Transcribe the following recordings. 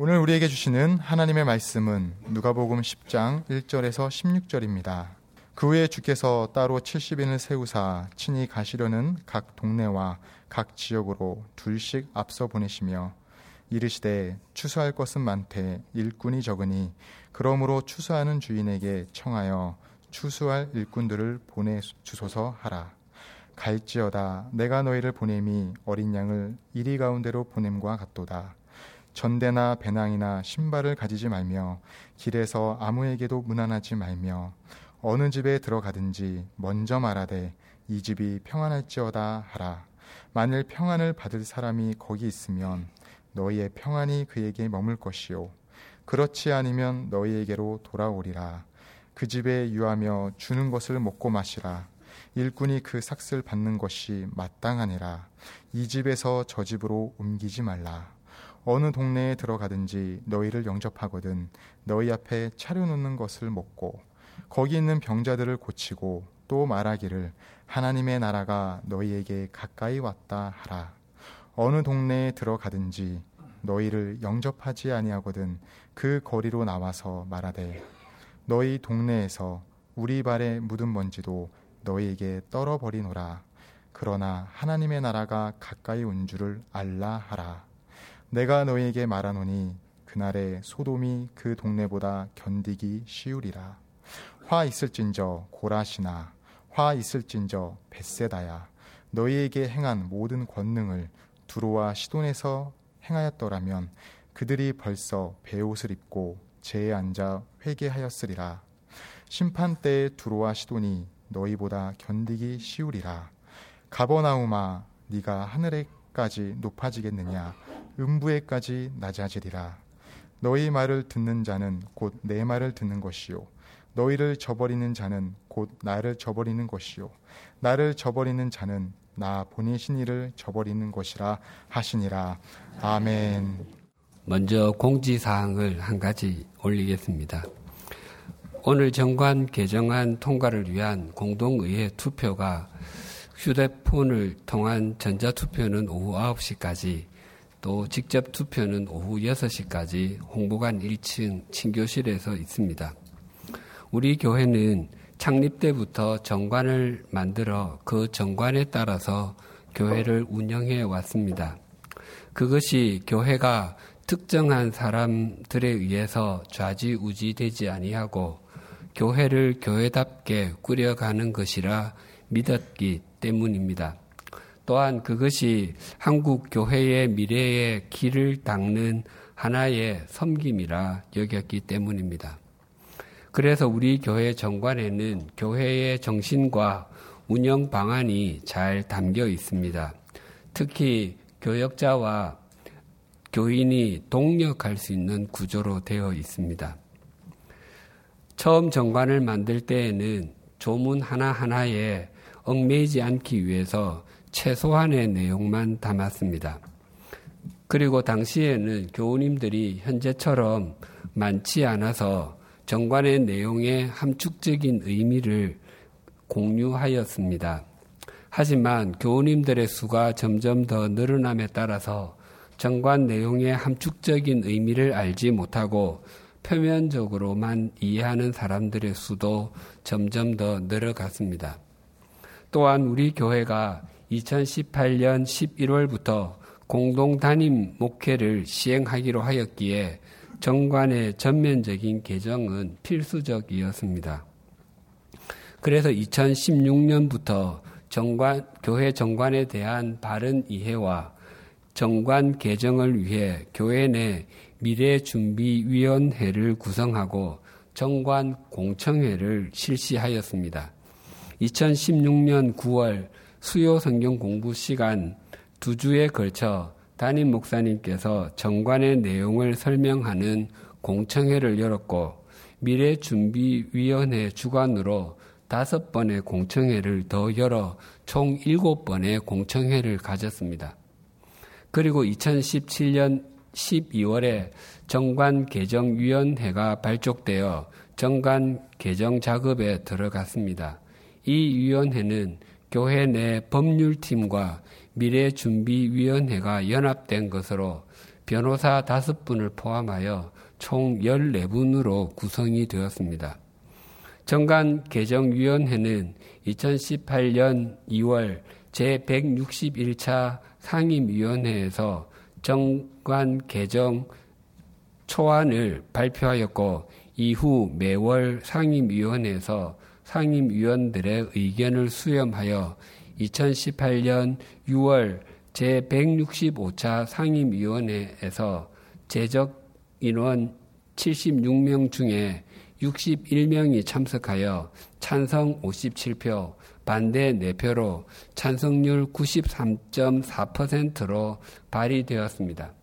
오늘 우리에게 주시는 하나님의 말씀은 누가복음 10장 1절에서 16절입니다. 그 후에 주께서 따로 70인을 세우사 친히 가시려는 각 동네와 각 지역으로 둘씩 앞서 보내시며 이르시되 추수할 것은 많되 일꾼이 적으니 그러므로 추수하는 주인에게 청하여 추수할 일꾼들을 보내 주소서 하라. 갈지어다 내가 너희를 보냄이 어린 양을 이리 가운데로 보냄과 같도다. 전대나 배낭이나 신발을 가지지 말며 길에서 아무에게도 무난하지 말며 어느 집에 들어가든지 먼저 말하되 이 집이 평안할지어다 하라. 만일 평안을 받을 사람이 거기 있으면 너희의 평안이 그에게 머물 것이요. 그렇지 않으면 너희에게로 돌아오리라. 그 집에 유하며 주는 것을 먹고 마시라. 일꾼이 그 삭슬 받는 것이 마땅하니라. 이 집에서 저 집으로 옮기지 말라. 어느 동네에 들어가든지 너희를 영접하거든 너희 앞에 차려놓는 것을 먹고 거기 있는 병자들을 고치고 또 말하기를 하나님의 나라가 너희에게 가까이 왔다 하라. 어느 동네에 들어가든지 너희를 영접하지 아니하거든 그 거리로 나와서 말하되 너희 동네에서 우리 발에 묻은 먼지도 너희에게 떨어버리노라. 그러나 하나님의 나라가 가까이 온 줄을 알라 하라. 내가 너희에게 말하노니 그날에 소돔이 그 동네보다 견디기 쉬우리라. 화 있을진저 고라시나 화 있을진저 벳세다야 너희에게 행한 모든 권능을 두로와 시돈에서 행하였더라면 그들이 벌써 베옷을 입고 제에 앉아 회개하였으리라. 심판 때에 두로와 시돈이 너희보다 견디기 쉬우리라. 가버나우마 네가 하늘에까지 높아지겠느냐 음부에까지 낮아지리라. 너희 말을 듣는 자는 곧 내 말을 듣는 것이요. 너희를 저버리는 자는 곧 나를 저버리는 것이요. 나를 저버리는 자는 나 보내신 이를 저버리는 것이라 하시니라. 아멘. 먼저 공지사항을 한 가지 올리겠습니다. 오늘 정관 개정안 통과를 위한 공동의회 투표가 휴대폰을 통한 전자투표는 오후 9시까지 또 직접 투표는 오후 6시까지 홍보관 1층 친교실에서 있습니다. 우리 교회는 창립 때부터 정관을 만들어 그 정관에 따라서 교회를 운영해 왔습니다. 그것이 교회가 특정한 사람들에 의해서 좌지우지 되지 아니하고 교회를 교회답게 꾸려가는 것이라 믿었기 때문입니다. 또한 그것이 한국 교회의 미래의 길을 닦는 하나의 섬김이라 여겼기 때문입니다. 그래서 우리 교회 정관에는 교회의 정신과 운영 방안이 잘 담겨 있습니다. 특히 교역자와 교인이 동력할 수 있는 구조로 되어 있습니다. 처음 정관을 만들 때에는 조문 하나하나에 얽매이지 않기 위해서 최소한의 내용만 담았습니다. 그리고 당시에는 교우님들이 현재처럼 많지 않아서 정관의 내용에 함축적인 의미를 공유하였습니다. 하지만 교우님들의 수가 점점 더 늘어남에 따라서 정관 내용의 함축적인 의미를 알지 못하고 표면적으로만 이해하는 사람들의 수도 점점 더 늘어갔습니다. 또한 우리 교회가 2018년 11월부터 공동 담임 목회를 시행하기로 하였기에 정관의 전면적인 개정은 필수적이었습니다. 그래서 2016년부터 정관, 교회 정관에 대한 바른 이해와 정관 개정을 위해 교회 내 미래준비위원회를 구성하고 정관 공청회를 실시하였습니다. 2016년 9월 수요 성경 공부 시간 두 주에 걸쳐 담임 목사님께서 정관의 내용을 설명하는 공청회를 열었고 미래준비위원회 주관으로 다섯 번의 공청회를 더 열어 총 일곱 번의 공청회를 가졌습니다. 그리고 2017년 12월에 정관 개정위원회가 발족되어 정관 개정 작업에 들어갔습니다. 이 위원회는 교회 내 법률팀과 미래준비위원회가 연합된 것으로 변호사 5분을 포함하여 총 14분으로 구성이 되었습니다. 정관 개정위원회는 2018년 2월 제161차 상임위원회에서 정관 개정 초안을 발표하였고 이후 매월 상임위원회에서 상임위원들의 의견을 수렴하여 2018년 6월 제165차 상임위원회에서 제적 인원 76명 중에 61명이 참석하여 찬성 57표, 반대 4표로 찬성률 93.4%로 발의되었습니다.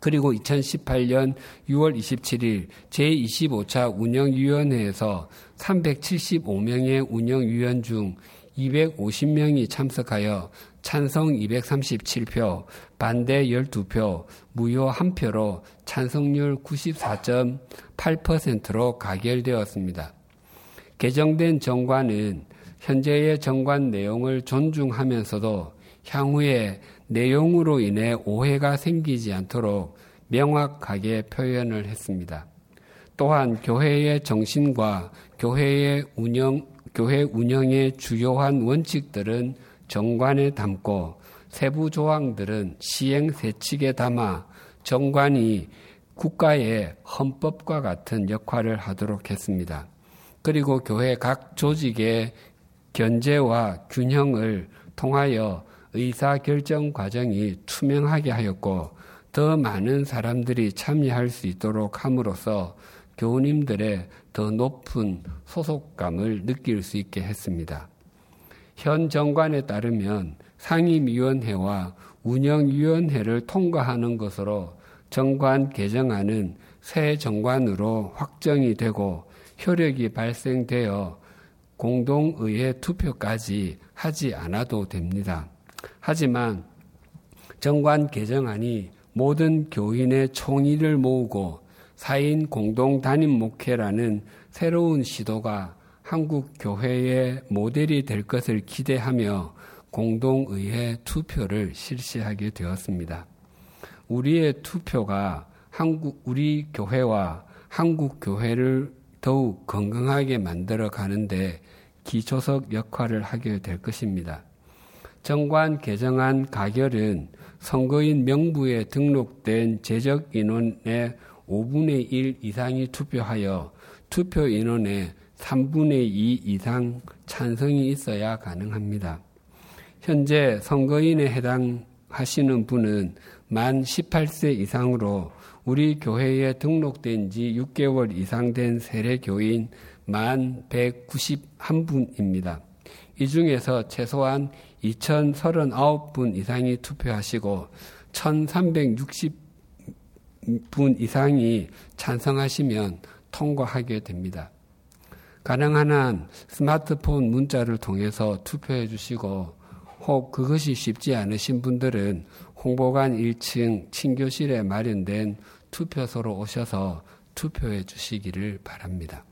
그리고 2018년 6월 27일 제25차 운영위원회에서 375명의 운영위원 중 250명이 참석하여 찬성 237표, 반대 12표, 무효 1표로 찬성률 94.8%로 가결되었습니다. 개정된 정관은 현재의 정관 내용을 존중하면서도 향후에 내용으로 인해 오해가 생기지 않도록 명확하게 표현을 했습니다. 또한 교회의 정신과 교회의 운영, 교회 운영의 주요한 원칙들은 정관에 담고 세부 조항들은 시행 세칙에 담아 정관이 국가의 헌법과 같은 역할을 하도록 했습니다. 그리고 교회 각 조직의 견제와 균형을 통하여 의사 결정 과정이 투명하게 하였고 더 많은 사람들이 참여할 수 있도록 함으로써 교우님들의 더 높은 소속감을 느낄 수 있게 했습니다. 현 정관에 따르면 상임위원회와 운영위원회를 통과하는 것으로 정관 개정안은 새 정관으로 확정이 되고 효력이 발생되어 공동의회 투표까지 하지 않아도 됩니다. 하지만 정관 개정안이 모든 교인의 총의를 모으고 4인 공동 단임 목회라는 새로운 시도가 한국 교회의 모델이 될 것을 기대하며 공동의회 투표를 실시하게 되었습니다. 우리의 투표가 한국 우리 교회와 한국 교회를 더욱 건강하게 만들어 가는데 기초석 역할을 하게 될 것입니다. 정관 개정안 가결은 선거인 명부에 등록된 재적 인원의 5분의 1 이상이 투표하여 투표 인원의 3분의 2 이상 찬성이 있어야 가능합니다. 현재 선거인에 해당하시는 분은 만 18세 이상으로 우리 교회에 등록된 지 6개월 이상 된 세례교인 만 191분입니다. 이 중에서 최소한 2,039분 이상이 투표하시고 1,360분 이상이 찬성하시면 통과하게 됩니다. 가능한 한 스마트폰 문자를 통해서 투표해 주시고 혹 그것이 쉽지 않으신 분들은 홍보관 1층 친교실에 마련된 투표소로 오셔서 투표해 주시기를 바랍니다.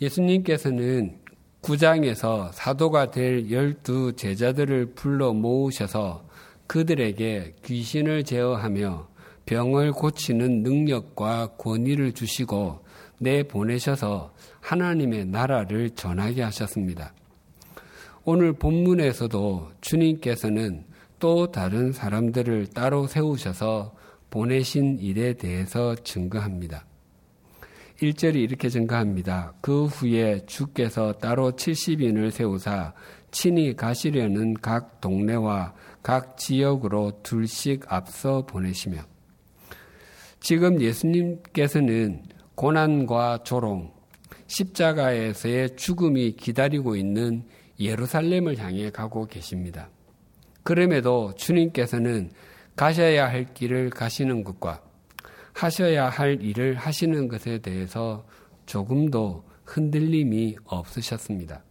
예수님께서는 구장에서 사도가 될 열두 제자들을 불러 모으셔서 그들에게 귀신을 제어하며 병을 고치는 능력과 권위를 주시고 내 보내셔서 하나님의 나라를 전하게 하셨습니다. 오늘 본문에서도 주님께서는 또 다른 사람들을 따로 세우셔서 보내신 일에 대해서 증거합니다. 1절이 이렇게 증가합니다. 그 후에 주께서 따로 70인을 세우사 친히 가시려는 각 동네와 각 지역으로 둘씩 앞서 보내시며 지금 예수님께서는 고난과 조롱, 십자가에서의 죽음이 기다리고 있는 예루살렘을 향해 가고 계십니다. 그럼에도 주님께서는 가셔야 할 길을 가시는 것과 하셔야 할 일을 하시는 것에 대해서 조금도 흔들림이 없으셨습니다.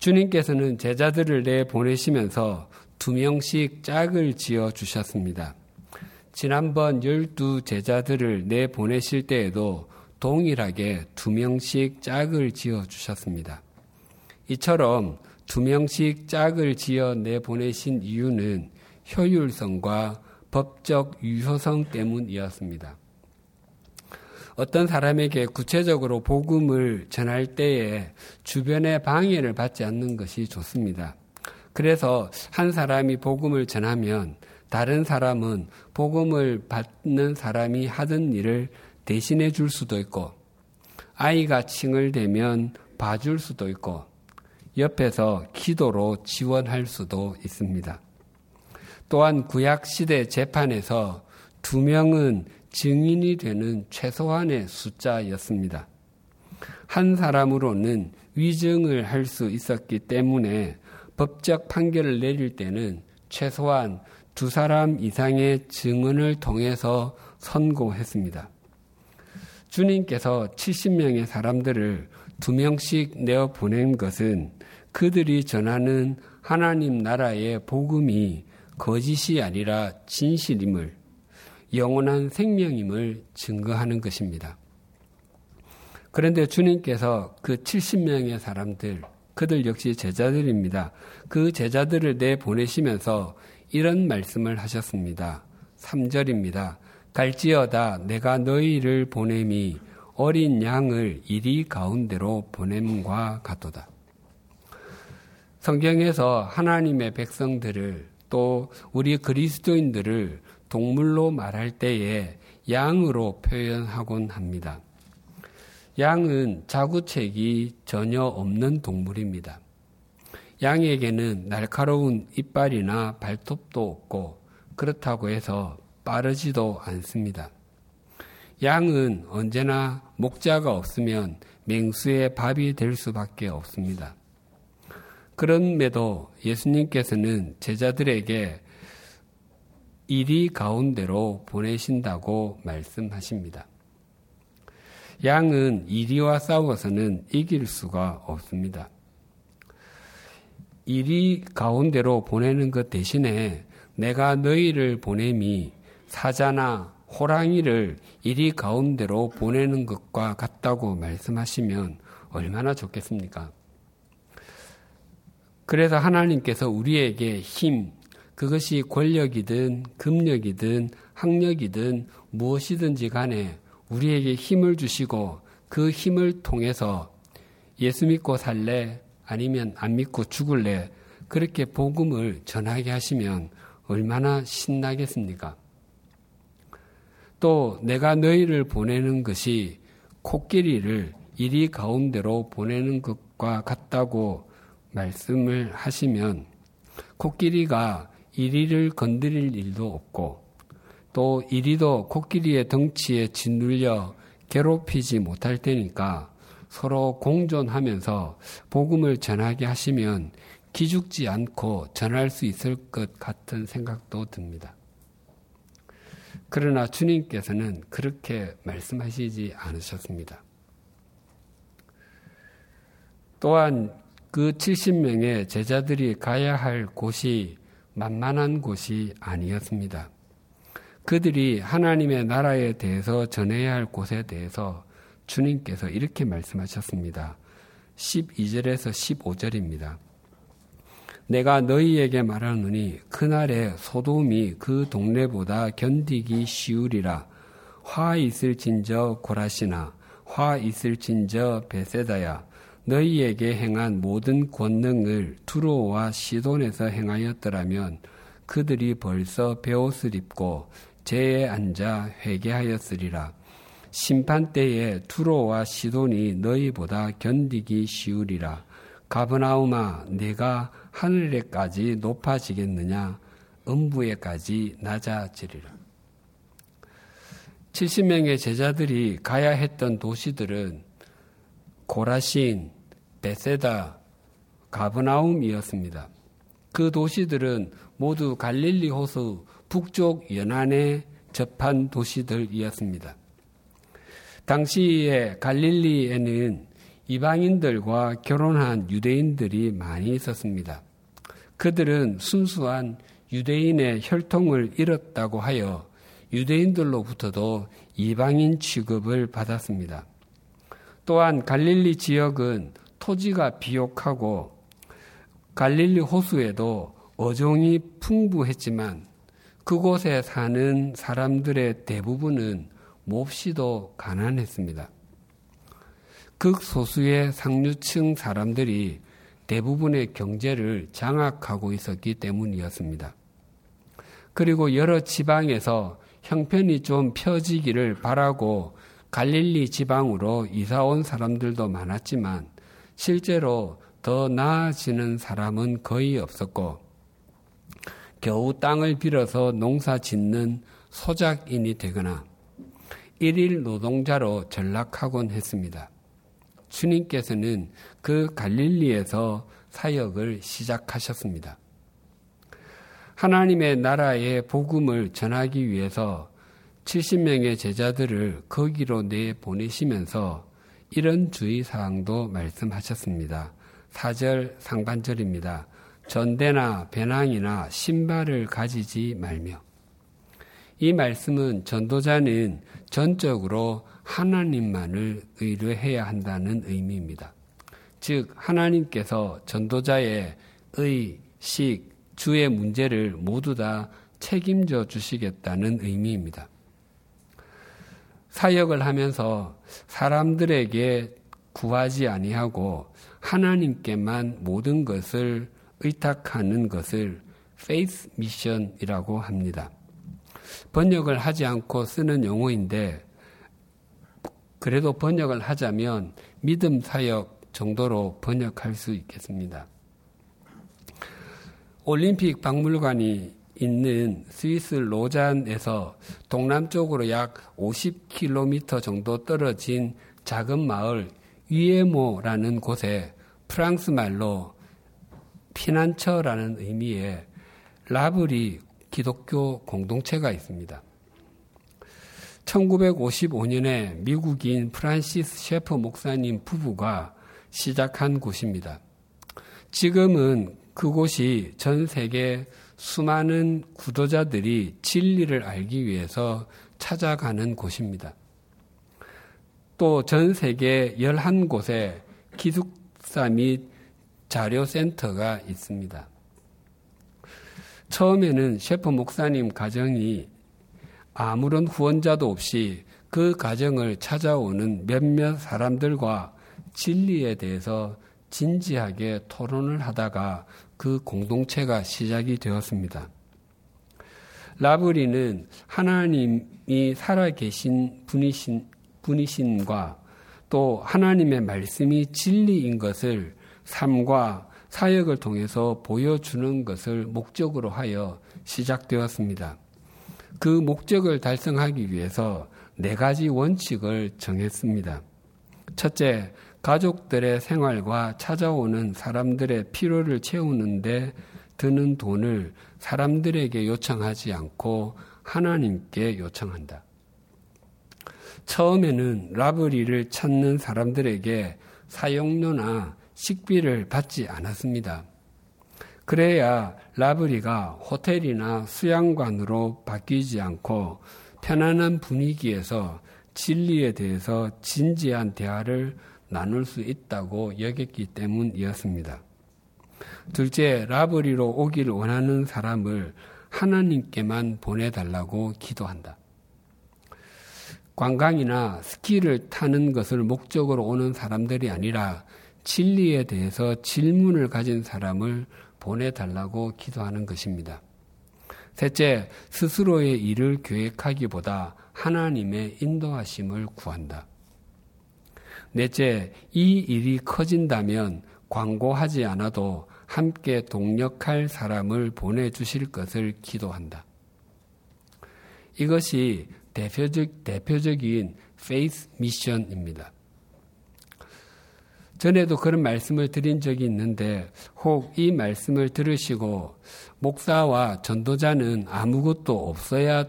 주님께서는 제자들을 내 보내시면서 두 명씩 짝을 지어 주셨습니다. 지난번 열두 제자들을 내 보내실 때에도 동일하게 두 명씩 짝을 지어 주셨습니다. 이처럼 두 명씩 짝을 지어 내 보내신 이유는 효율성과 법적 유효성 때문이었습니다. 어떤 사람에게 구체적으로 복음을 전할 때에 주변의 방해를 받지 않는 것이 좋습니다. 그래서 한 사람이 복음을 전하면 다른 사람은 복음을 받는 사람이 하던 일을 대신해 줄 수도 있고 아이가 칭을 대면 봐줄 수도 있고 옆에서 기도로 지원할 수도 있습니다. 또한 구약 시대 재판에서 두 명은 증인이 되는 최소한의 숫자였습니다. 한 사람으로는 위증을 할 수 있었기 때문에 법적 판결을 내릴 때는 최소한 두 사람 이상의 증언을 통해서 선고했습니다. 주님께서 70명의 사람들을 두 명씩 내어 보낸 것은 그들이 전하는 하나님 나라의 복음이 거짓이 아니라 진실임을 영원한 생명임을 증거하는 것입니다. 그런데 주님께서 그 70명의 사람들, 그들 역시 제자들입니다. 그 제자들을 내 보내시면서 이런 말씀을 하셨습니다. 3절입니다. 갈지어다 내가 너희를 보냄이 어린 양을 이리 가운데로 보냄과 같도다. 성경에서 하나님의 백성들을 또 우리 그리스도인들을 동물로 말할 때에 양으로 표현하곤 합니다. 양은 자구책이 전혀 없는 동물입니다. 양에게는 날카로운 이빨이나 발톱도 없고 그렇다고 해서 빠르지도 않습니다. 양은 언제나 목자가 없으면 맹수의 밥이 될 수밖에 없습니다. 그럼에도 예수님께서는 제자들에게 이리 가운데로 보내신다고 말씀하십니다. 양은 이리와 싸워서는 이길 수가 없습니다. 이리 가운데로 보내는 것 대신에 내가 너희를 보냄이 사자나 호랑이를 이리 가운데로 보내는 것과 같다고 말씀하시면 얼마나 좋겠습니까? 그래서 하나님께서 우리에게 힘, 그것이 권력이든 금력이든 학력이든 무엇이든지 간에 우리에게 힘을 주시고 그 힘을 통해서 예수 믿고 살래 아니면 안 믿고 죽을래 그렇게 복음을 전하게 하시면 얼마나 신나겠습니까? 또 내가 너희를 보내는 것이 코끼리를 이리 가운데로 보내는 것과 같다고 말씀을 하시면 코끼리가 이리를 건드릴 일도 없고 또 이리도 코끼리의 덩치에 짓눌려 괴롭히지 못할 테니까 서로 공존하면서 복음을 전하게 하시면 기죽지 않고 전할 수 있을 것 같은 생각도 듭니다. 그러나 주님께서는 그렇게 말씀하시지 않으셨습니다. 또한 그 70명의 제자들이 가야 할 곳이 만만한 곳이 아니었습니다. 그들이 하나님의 나라에 대해서 전해야 할 곳에 대해서 주님께서 이렇게 말씀하셨습니다. 12절에서 15절입니다. 내가 너희에게 말하노니 그날에 소돔이 그 동네보다 견디기 쉬우리라. 화 있을진저 고라시나 화 있을진저 베세다야 너희에게 행한 모든 권능을 두로와 시돈에서 행하였더라면 그들이 벌써 베옷을 입고 제에 앉아 회개하였으리라. 심판 때에 두로와 시돈이 너희보다 견디기 쉬우리라. 가브나우마 내가 하늘에까지 높아지겠느냐 음부에까지 낮아지리라. 70명의 제자들이 가야 했던 도시들은 고라신, 베세다, 가브나움이었습니다. 그 도시들은 모두 갈릴리 호수 북쪽 연안에 접한 도시들이었습니다. 당시에 갈릴리에는 이방인들과 결혼한 유대인들이 많이 있었습니다. 그들은 순수한 유대인의 혈통을 잃었다고 하여 유대인들로부터도 이방인 취급을 받았습니다. 또한 갈릴리 지역은 토지가 비옥하고 갈릴리 호수에도 어종이 풍부했지만 그곳에 사는 사람들의 대부분은 몹시도 가난했습니다. 극소수의 상류층 사람들이 대부분의 경제를 장악하고 있었기 때문이었습니다. 그리고 여러 지방에서 형편이 좀 펴지기를 바라고 갈릴리 지방으로 이사 온 사람들도 많았지만 실제로 더 나아지는 사람은 거의 없었고 겨우 땅을 빌어서 농사 짓는 소작인이 되거나 일일 노동자로 전락하곤 했습니다. 주님께서는 그 갈릴리에서 사역을 시작하셨습니다. 하나님의 나라의 복음을 전하기 위해서 70명의 제자들을 거기로 내 보내시면서 이런 주의사항도 말씀하셨습니다. 4절 상반절입니다. 전대나 배낭이나 신발을 가지지 말며. 이 말씀은 전도자는 전적으로 하나님만을 의뢰해야 한다는 의미입니다. 즉, 하나님께서 전도자의 의, 식, 주의 문제를 모두 다 책임져 주시겠다는 의미입니다. 사역을 하면서 사람들에게 구하지 아니하고 하나님께만 모든 것을 의탁하는 것을 faith mission이라고 합니다. 번역을 하지 않고 쓰는 용어인데 그래도 번역을 하자면 믿음 사역 정도로 번역할 수 있겠습니다. 올림픽 박물관이 있는 스위스 로잔에서 동남쪽으로 약 50km 정도 떨어진 작은 마을 위에모라는 곳에 프랑스 말로 피난처라는 의미의 라브리 기독교 공동체가 있습니다. 1955년에 미국인 프란시스 셰퍼 목사님 부부가 시작한 곳입니다. 지금은 그곳이 전 세계 수많은 구도자들이 진리를 알기 위해서 찾아가는 곳입니다. 또 전 세계 11곳에 기숙사 및 자료센터가 있습니다. 처음에는 셰퍼 목사님 가정이 아무런 후원자도 없이 그 가정을 찾아오는 몇몇 사람들과 진리에 대해서 진지하게 토론을 하다가 그 공동체가 시작이 되었습니다. 라브리는 하나님이 살아계신 분이신, 분이신과 또 하나님의 말씀이 진리인 것을 삶과 사역을 통해서 보여주는 것을 목적으로 하여 시작되었습니다. 그 목적을 달성하기 위해서 네 가지 원칙을 정했습니다. 첫째, 가족들의 생활과 찾아오는 사람들의 필요를 채우는데 드는 돈을 사람들에게 요청하지 않고 하나님께 요청한다. 처음에는 라브리를 찾는 사람들에게 사용료나 식비를 받지 않았습니다. 그래야 라브리가 호텔이나 수양관으로 바뀌지 않고 편안한 분위기에서 진리에 대해서 진지한 대화를 나눌 수 있다고 여겼기 때문이었습니다. 둘째, 라브리로 오기를 원하는 사람을 하나님께만 보내달라고 기도한다. 관광이나 스키를 타는 것을 목적으로 오는 사람들이 아니라 진리에 대해서 질문을 가진 사람을 보내달라고 기도하는 것입니다. 셋째, 스스로의 일을 계획하기보다 하나님의 인도하심을 구한다. 넷째, 이 일이 커진다면 광고하지 않아도 함께 동력할 사람을 보내주실 것을 기도한다. 이것이 대표적, 대표적인 faith mission입니다. 전에도 그런 말씀을 드린 적이 있는데 혹 이 말씀을 들으시고 목사와 전도자는 아무것도 없어야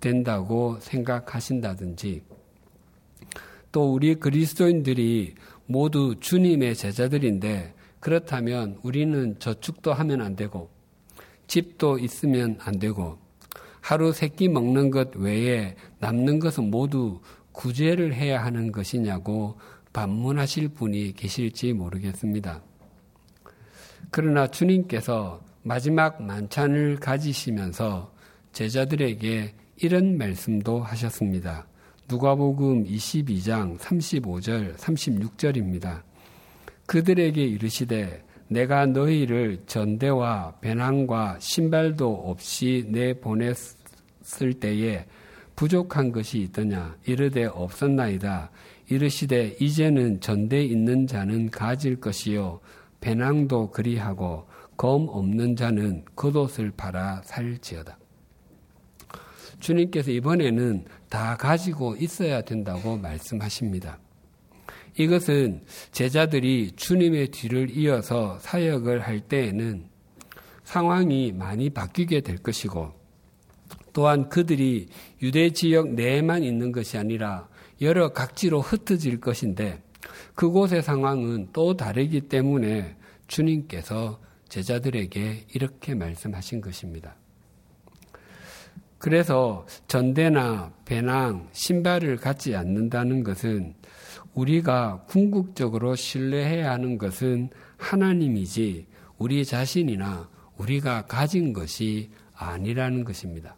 된다고 생각하신다든지 또 우리 그리스도인들이 모두 주님의 제자들인데 그렇다면 우리는 저축도 하면 안 되고 집도 있으면 안 되고 하루 세 끼 먹는 것 외에 남는 것은 모두 구제를 해야 하는 것이냐고 반문하실 분이 계실지 모르겠습니다. 그러나 주님께서 마지막 만찬을 가지시면서 제자들에게 이런 말씀도 하셨습니다. 누가복음 22장 35절 36절입니다. 그들에게 이르시되 내가 너희를 전대와 배낭과 신발도 없이 내 보냈을 때에 부족한 것이 있더냐 이르되 없었나이다 이르시되 이제는 전대 있는 자는 가질 것이요 배낭도 그리하고 검 없는 자는 겉옷을 팔아 살지어다. 주님께서 이번에는 다 가지고 있어야 된다고 말씀하십니다. 이것은 제자들이 주님의 뒤를 이어서 사역을 할 때에는 상황이 많이 바뀌게 될 것이고 또한 그들이 유대 지역 내에만 있는 것이 아니라 여러 각지로 흩어질 것인데 그곳의 상황은 또 다르기 때문에 주님께서 제자들에게 이렇게 말씀하신 것입니다. 그래서 전대나 배낭, 신발을 갖지 않는다는 것은 우리가 궁극적으로 신뢰해야 하는 것은 하나님이지 우리 자신이나 우리가 가진 것이 아니라는 것입니다.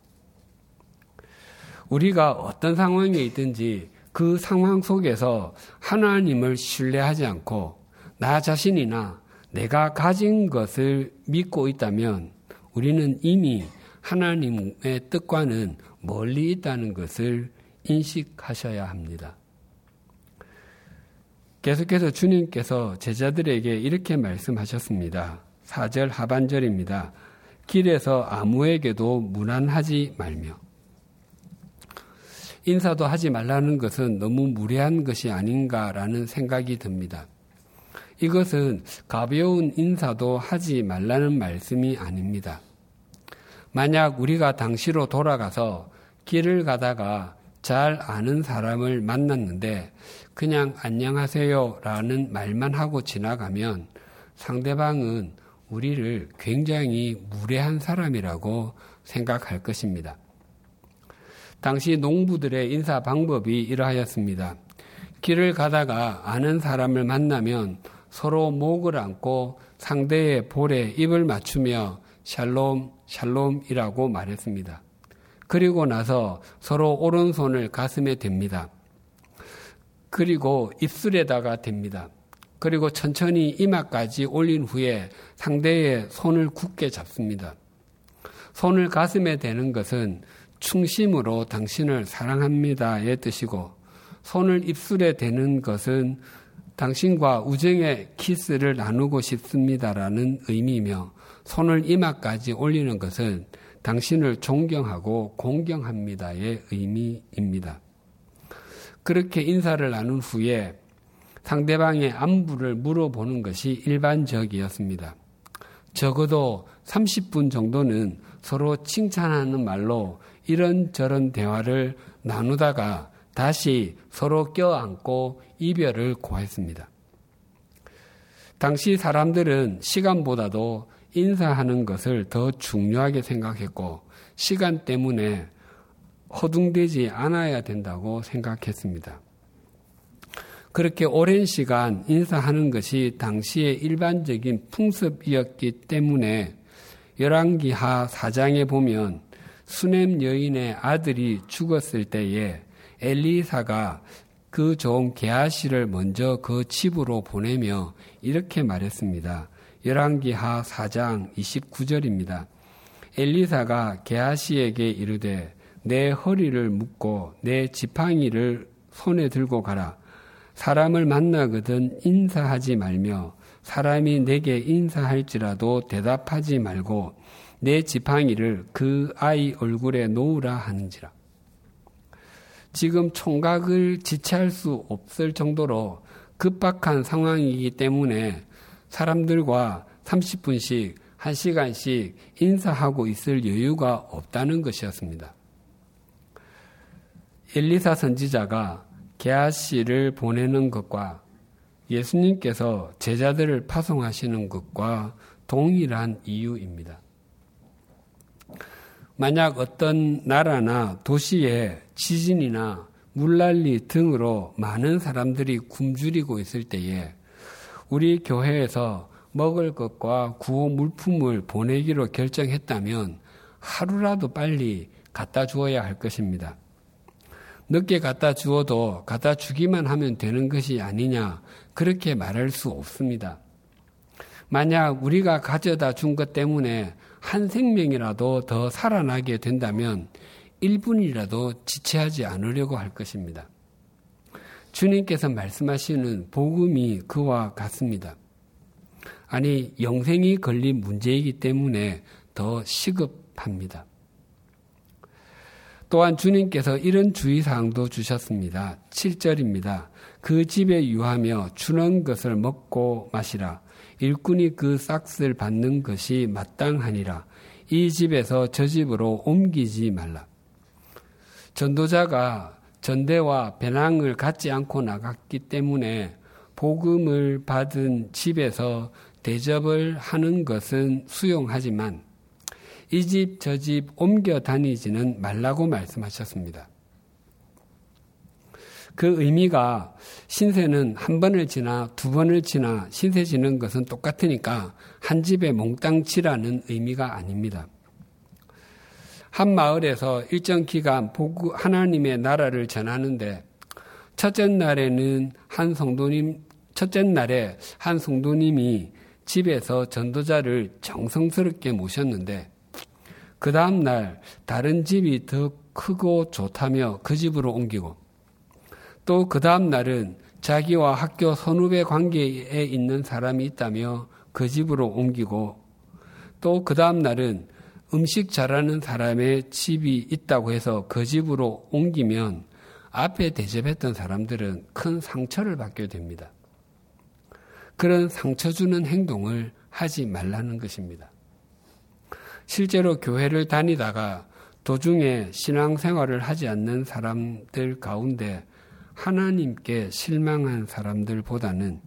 우리가 어떤 상황에 있든지 그 상황 속에서 하나님을 신뢰하지 않고 나 자신이나 내가 가진 것을 믿고 있다면 우리는 이미 하나님의 뜻과는 멀리 있다는 것을 인식하셔야 합니다. 계속해서 주님께서 제자들에게 이렇게 말씀하셨습니다. 4절 하반절입니다. 길에서 아무에게도 무난하지 말며. 인사도 하지 말라는 것은 너무 무례한 것이 아닌가라는 생각이 듭니다. 이것은 가벼운 인사도 하지 말라는 말씀이 아닙니다. 만약 우리가 당시로 돌아가서 길을 가다가 잘 아는 사람을 만났는데 그냥 안녕하세요 라는 말만 하고 지나가면 상대방은 우리를 굉장히 무례한 사람이라고 생각할 것입니다. 당시 농부들의 인사 방법이 이러하였습니다. 길을 가다가 아는 사람을 만나면 서로 목을 안고 상대의 볼에 입을 맞추며 샬롬, 샬롬이라고 말했습니다. 그리고 나서 서로 오른손을 가슴에 댑니다. 그리고 입술에다가 댑니다. 그리고 천천히 이마까지 올린 후에 상대의 손을 굳게 잡습니다. 손을 가슴에 대는 것은 충심으로 당신을 사랑합니다의 뜻이고 손을 입술에 대는 것은 당신과 우정의 키스를 나누고 싶습니다라는 의미며 손을 이마까지 올리는 것은 당신을 존경하고 공경합니다의 의미입니다. 그렇게 인사를 나눈 후에 상대방의 안부를 물어보는 것이 일반적이었습니다. 적어도 30분 정도는 서로 칭찬하는 말로 이런저런 대화를 나누다가 다시 서로 껴안고 이별을 고했습니다. 당시 사람들은 시간보다도 인사하는 것을 더 중요하게 생각했고 시간 때문에 허둥대지 않아야 된다고 생각했습니다. 그렇게 오랜 시간 인사하는 것이 당시의 일반적인 풍습이었기 때문에 열왕기하 4장에 보면 수넴 여인의 아들이 죽었을 때에 엘리사가 그 종 게하시를 먼저 그 집으로 보내며 이렇게 말했습니다. 열왕기하 4장 29절입니다. 엘리사가 게하시에게 이르되 내 허리를 묶고 내 지팡이를 손에 들고 가라. 사람을 만나거든 인사하지 말며 사람이 내게 인사할지라도 대답하지 말고 내 지팡이를 그 아이 얼굴에 놓으라 하는지라. 지금 총각을 지체할 수 없을 정도로 급박한 상황이기 때문에 사람들과 30분씩 1시간씩 인사하고 있을 여유가 없다는 것이었습니다. 엘리사 선지자가 게하씨를 보내는 것과 예수님께서 제자들을 파송하시는 것과 동일한 이유입니다. 만약 어떤 나라나 도시에 지진이나 물난리 등으로 많은 사람들이 굶주리고 있을 때에 우리 교회에서 먹을 것과 구호 물품을 보내기로 결정했다면 하루라도 빨리 갖다 주어야 할 것입니다. 늦게 갖다 주어도 갖다 주기만 하면 되는 것이 아니냐, 그렇게 말할 수 없습니다. 만약 우리가 가져다 준 것 때문에 한 생명이라도 더 살아나게 된다면 1분이라도 지체하지 않으려고 할 것입니다. 주님께서 말씀하시는 복음이 그와 같습니다. 아니, 영생이 걸린 문제이기 때문에 더 시급합니다. 또한 주님께서 이런 주의사항도 주셨습니다. 7절입니다. 그 집에 유하며 주는 것을 먹고 마시라. 일꾼이 그 싹을 받는 것이 마땅하니라. 이 집에서 저 집으로 옮기지 말라. 전도자가 전대와 배낭을 갖지 않고 나갔기 때문에 복음을 받은 집에서 대접을 하는 것은 수용하지만 이 집 저 집 옮겨 다니지는 말라고 말씀하셨습니다. 그 의미가 신세는 한 번을 지나 두 번을 지나 신세 지는 것은 똑같으니까 한 집에 몽땅 치라는 의미가 아닙니다. 한 마을에서 일정 기간 보구 하나님의 나라를 전하는데 첫째 날에는 한 성도님 첫째 날에 한 성도님이 집에서 전도자를 정성스럽게 모셨는데 그 다음 날 다른 집이 더 크고 좋다며 그 집으로 옮기고 또 그 다음 날은 자기와 학교 선후배 관계에 있는 사람이 있다며 그 집으로 옮기고 또 그 다음 날은 음식 잘하는 사람의 집이 있다고 해서 그 집으로 옮기면 앞에 대접했던 사람들은 큰 상처를 받게 됩니다. 그런 상처 주는 행동을 하지 말라는 것입니다. 실제로 교회를 다니다가 도중에 신앙생활을 하지 않는 사람들 가운데 하나님께 실망한 사람들보다는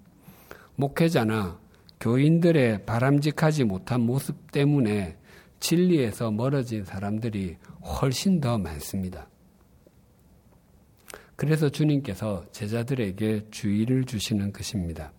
목회자나 교인들의 바람직하지 못한 모습 때문에 진리에서 멀어진 사람들이 훨씬 더 많습니다. 그래서 주님께서 제자들에게 주의를 주시는 것입니다.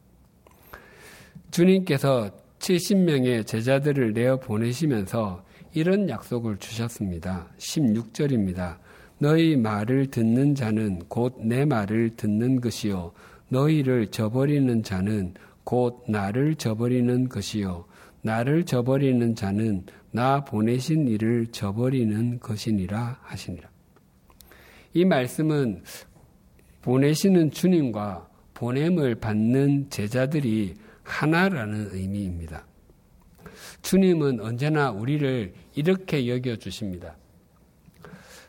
주님께서 70명의 제자들을 내어 보내시면서 이런 약속을 주셨습니다. 16절입니다. 너희 말을 듣는 자는 곧 내 말을 듣는 것이요. 너희를 저버리는 자는 곧 나를 저버리는 것이요. 나를 저버리는 자는 나 보내신 이를 저버리는 것이니라 하시니라. 이 말씀은 보내시는 주님과 보냄을 받는 제자들이 하나라는 의미입니다. 주님은 언제나 우리를 이렇게 여겨 주십니다.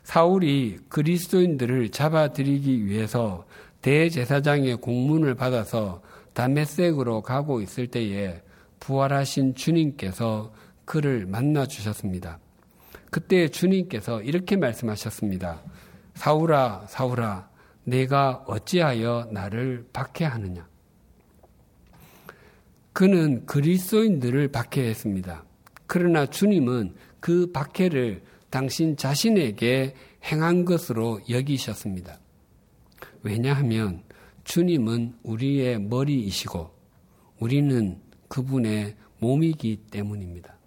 사울이 그리스도인들을 잡아들이기 위해서 대제사장의 공문을 받아서 다메섹으로 가고 있을 때에 부활하신 주님께서 그를 만나 주셨습니다. 그때 주님께서 이렇게 말씀하셨습니다. 사울아, 사울아, 내가 어찌하여 나를 박해하느냐? 그는 그리스도인들을 박해했습니다. 그러나 주님은 그 박해를 당신 자신에게 행한 것으로 여기셨습니다. 왜냐하면 주님은 우리의 머리이시고 우리는 그분의 몸이기 때문입니다.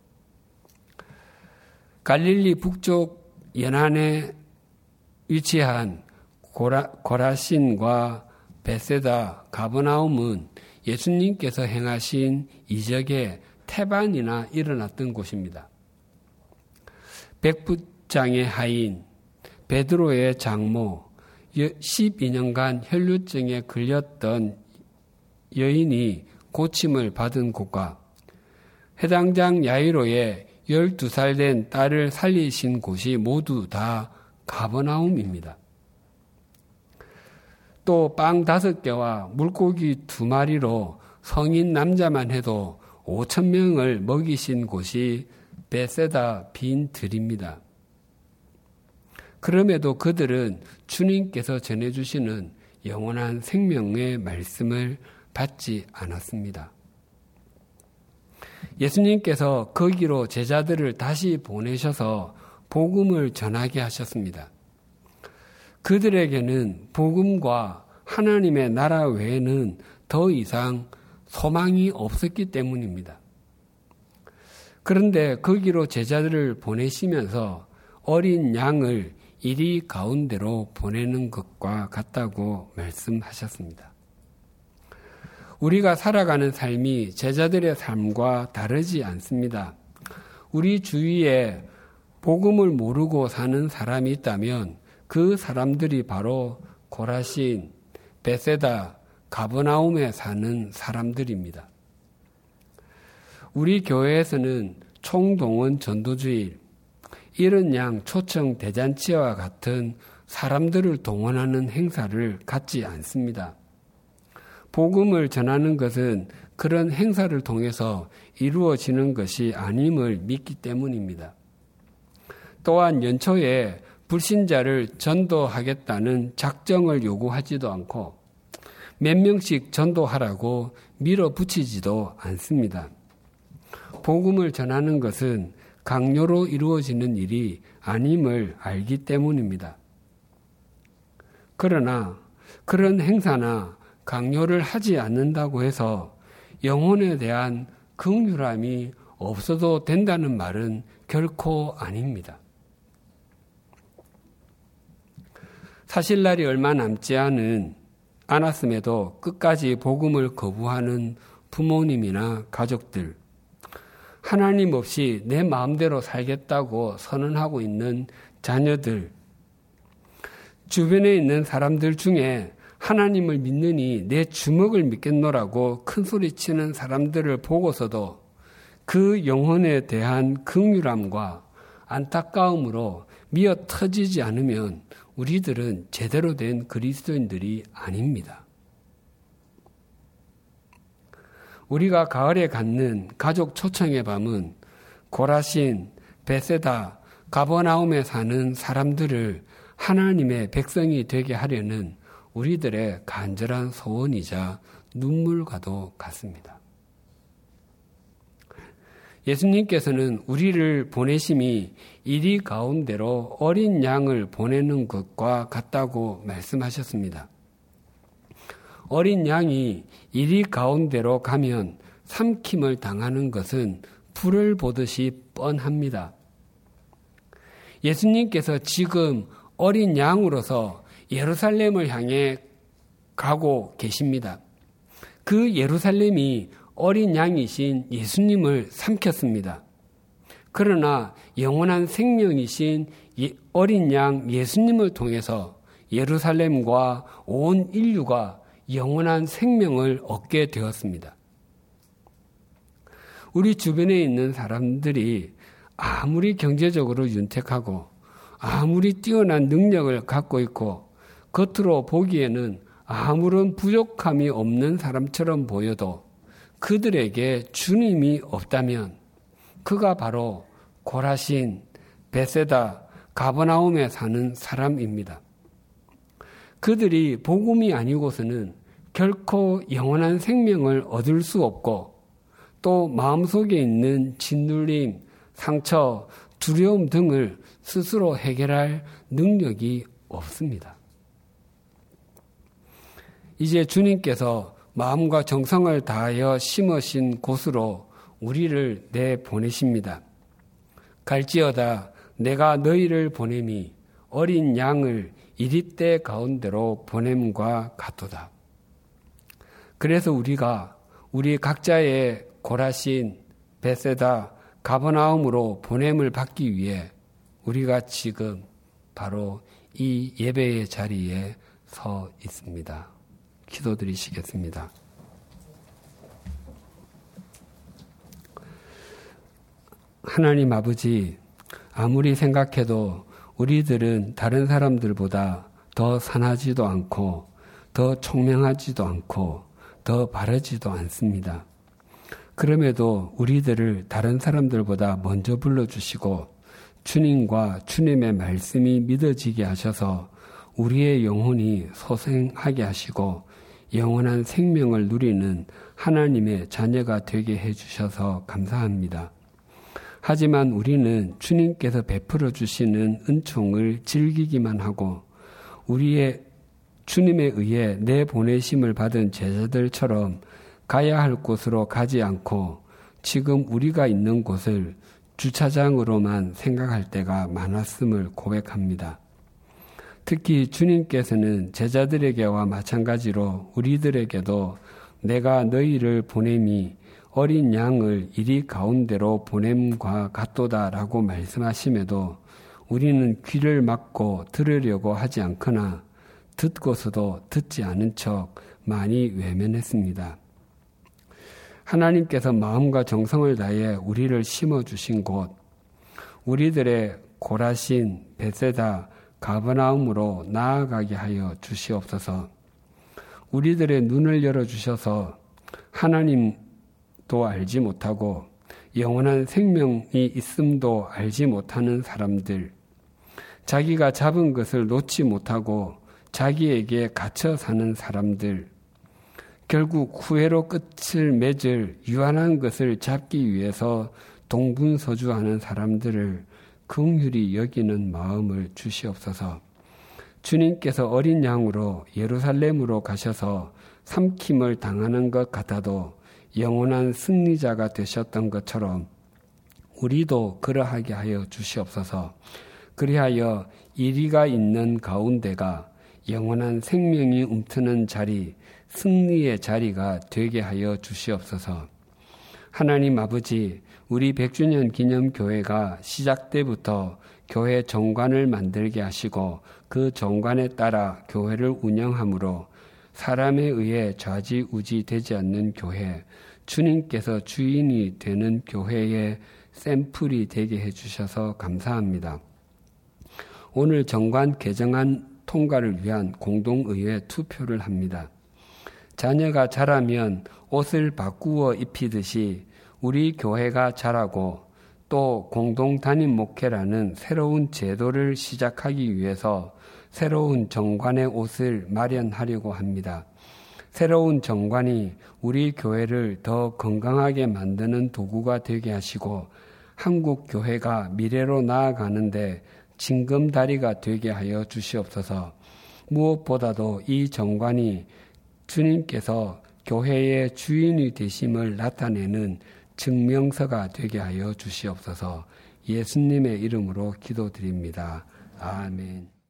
갈릴리 북쪽 연안에 위치한 고라, 고라 신과 베세다, 가버나움은 예수님께서 행하신 이적의 태반이나 일어났던 곳입니다. 백부장의 하인, 베드로의 장모, 12년간 혈류증에 걸렸던 여인이 고침을 받은 곳과 해당장 야이로의 12살 된 딸을 살리신 곳이 모두 다 가버나움입니다. 또 빵 다섯 개와 물고기 두 마리로 성인 남자만 해도 5천 명을 먹이신 곳이 베세다 빈 들입니다. 그럼에도 그들은 주님께서 전해주시는 영원한 생명의 말씀을 받지 않았습니다. 예수님께서 거기로 제자들을 다시 보내셔서 복음을 전하게 하셨습니다. 그들에게는 복음과 하나님의 나라 외에는 더 이상 소망이 없었기 때문입니다. 그런데 거기로 제자들을 보내시면서 어린 양을 이리 가운데로 보내는 것과 같다고 말씀하셨습니다. 우리가 살아가는 삶이 제자들의 삶과 다르지 않습니다. 우리 주위에 복음을 모르고 사는 사람이 있다면 그 사람들이 바로 고라신, 베세다, 가버나움에 사는 사람들입니다. 우리 교회에서는 총동원 전도주일, 이런 양 초청 대잔치와 같은 사람들을 동원하는 행사를 갖지 않습니다. 복음을 전하는 것은 그런 행사를 통해서 이루어지는 것이 아님을 믿기 때문입니다. 또한 연초에 불신자를 전도하겠다는 작정을 요구하지도 않고 몇 명씩 전도하라고 밀어붙이지도 않습니다. 복음을 전하는 것은 강요로 이루어지는 일이 아님을 알기 때문입니다. 그러나 그런 행사나 강요를 하지 않는다고 해서 영혼에 대한 긍휼함이 없어도 된다는 말은 결코 아닙니다. 사실 날이 얼마 남지 않은 않았음에도 끝까지 복음을 거부하는 부모님이나 가족들, 하나님 없이 내 마음대로 살겠다고 선언하고 있는 자녀들, 주변에 있는 사람들 중에 하나님을 믿느니 내 주먹을 믿겠노라고 큰 소리 치는 사람들을 보고서도 그 영혼에 대한 긍휼함과 안타까움으로 미어 터지지 않으면 우리들은 제대로 된 그리스도인들이 아닙니다. 우리가 가을에 갖는 가족 초청의 밤은 고라신, 베세다, 가버나움에 사는 사람들을 하나님의 백성이 되게 하려는 우리들의 간절한 소원이자 눈물과도 같습니다. 예수님께서는 우리를 보내심이 이리 가운데로 어린 양을 보내는 것과 같다고 말씀하셨습니다. 어린 양이 이리 가운데로 가면 삼킴을 당하는 것은 불을 보듯이 뻔합니다. 예수님께서 지금 어린 양으로서 예루살렘을 향해 가고 계십니다. 그 예루살렘이 어린 양이신 예수님을 삼켰습니다. 그러나 영원한 생명이신 어린 양 예수님을 통해서 예루살렘과 온 인류가 영원한 생명을 얻게 되었습니다. 우리 주변에 있는 사람들이 아무리 경제적으로 윤택하고 아무리 뛰어난 능력을 갖고 있고 겉으로 보기에는 아무런 부족함이 없는 사람처럼 보여도 그들에게 주님이 없다면 그가 바로 고라신, 베세다, 가버나움에 사는 사람입니다. 그들이 복음이 아니고서는 결코 영원한 생명을 얻을 수 없고 또 마음속에 있는 짓눌림, 상처, 두려움 등을 스스로 해결할 능력이 없습니다. 이제 주님께서 마음과 정성을 다하여 심으신 곳으로 우리를 내 보내십니다. 갈지어다 내가 너희를 보냄이 어린 양을 이리때 가운데로 보냄과 같도다. 그래서 우리가 우리 각자의 고라신 베세다 가버나움으로 보냄을 받기 위해 우리가 지금 바로 이 예배의 자리에 서 있습니다. 기도드리시겠습니다. 하나님 아버지, 아무리 생각해도 우리들은 다른 사람들보다 더 산하지도 않고, 더 총명하지도 않고, 더 바르지도 않습니다. 그럼에도 우리들을 다른 사람들보다 먼저 불러주시고, 주님과 주님의 말씀이 믿어지게 하셔서 우리의 영혼이 소생하게 하시고 영원한 생명을 누리는 하나님의 자녀가 되게 해주셔서 감사합니다. 하지만 우리는 주님께서 베풀어 주시는 은총을 즐기기만 하고 우리의 주님에 의해 내 보내심을 받은 제자들처럼 가야 할 곳으로 가지 않고 지금 우리가 있는 곳을 주차장으로만 생각할 때가 많았음을 고백합니다. 특히 주님께서는 제자들에게와 마찬가지로 우리들에게도 내가 너희를 보냄이 어린 양을 이리 가운데로 보냄과 같도다라고 말씀하심에도 우리는 귀를 막고 들으려고 하지 않거나 듣고서도 듣지 않은 척 많이 외면했습니다. 하나님께서 마음과 정성을 다해 우리를 심어주신 곳, 우리들의 고라신, 베세다, 가버나움으로 나아가게 하여 주시옵소서. 우리들의 눈을 열어 주셔서 하나님도 알지 못하고 영원한 생명이 있음도 알지 못하는 사람들, 자기가 잡은 것을 놓지 못하고 자기에게 갇혀 사는 사람들, 결국 후회로 끝을 맺을 유한한 것을 잡기 위해서 동분서주하는 사람들을 긍휼히 여기는 마음을 주시옵소서. 주님께서 어린 양으로 예루살렘으로 가셔서 삼킴을 당하는 것 같아도 영원한 승리자가 되셨던 것처럼 우리도 그러하게 하여 주시옵소서. 그리하여 이리가 있는 가운데가 영원한 생명이 움트는 자리, 승리의 자리가 되게 하여 주시옵소서. 하나님 아버지, 우리 100주년 기념 교회가 시작 때부터 교회 정관을 만들게 하시고 그 정관에 따라 교회를 운영하므로 사람에 의해 좌지우지 되지 않는 교회, 주님께서 주인이 되는 교회의 샘플이 되게 해주셔서 감사합니다. 오늘 정관 개정안 통과를 위한 공동의회 투표를 합니다. 자녀가 자라면 옷을 바꾸어 입히듯이 우리 교회가 자라고 또 공동 단임 목회라는 새로운 제도를 시작하기 위해서 새로운 정관의 옷을 마련하려고 합니다. 새로운 정관이 우리 교회를 더 건강하게 만드는 도구가 되게 하시고 한국 교회가 미래로 나아가는데 징검다리가 되게 하여 주시옵소서. 무엇보다도 이 정관이 주님께서 교회의 주인이 되심을 나타내는 증명서가 되게 하여 주시옵소서 예수님의 이름으로 기도드립니다. 아멘.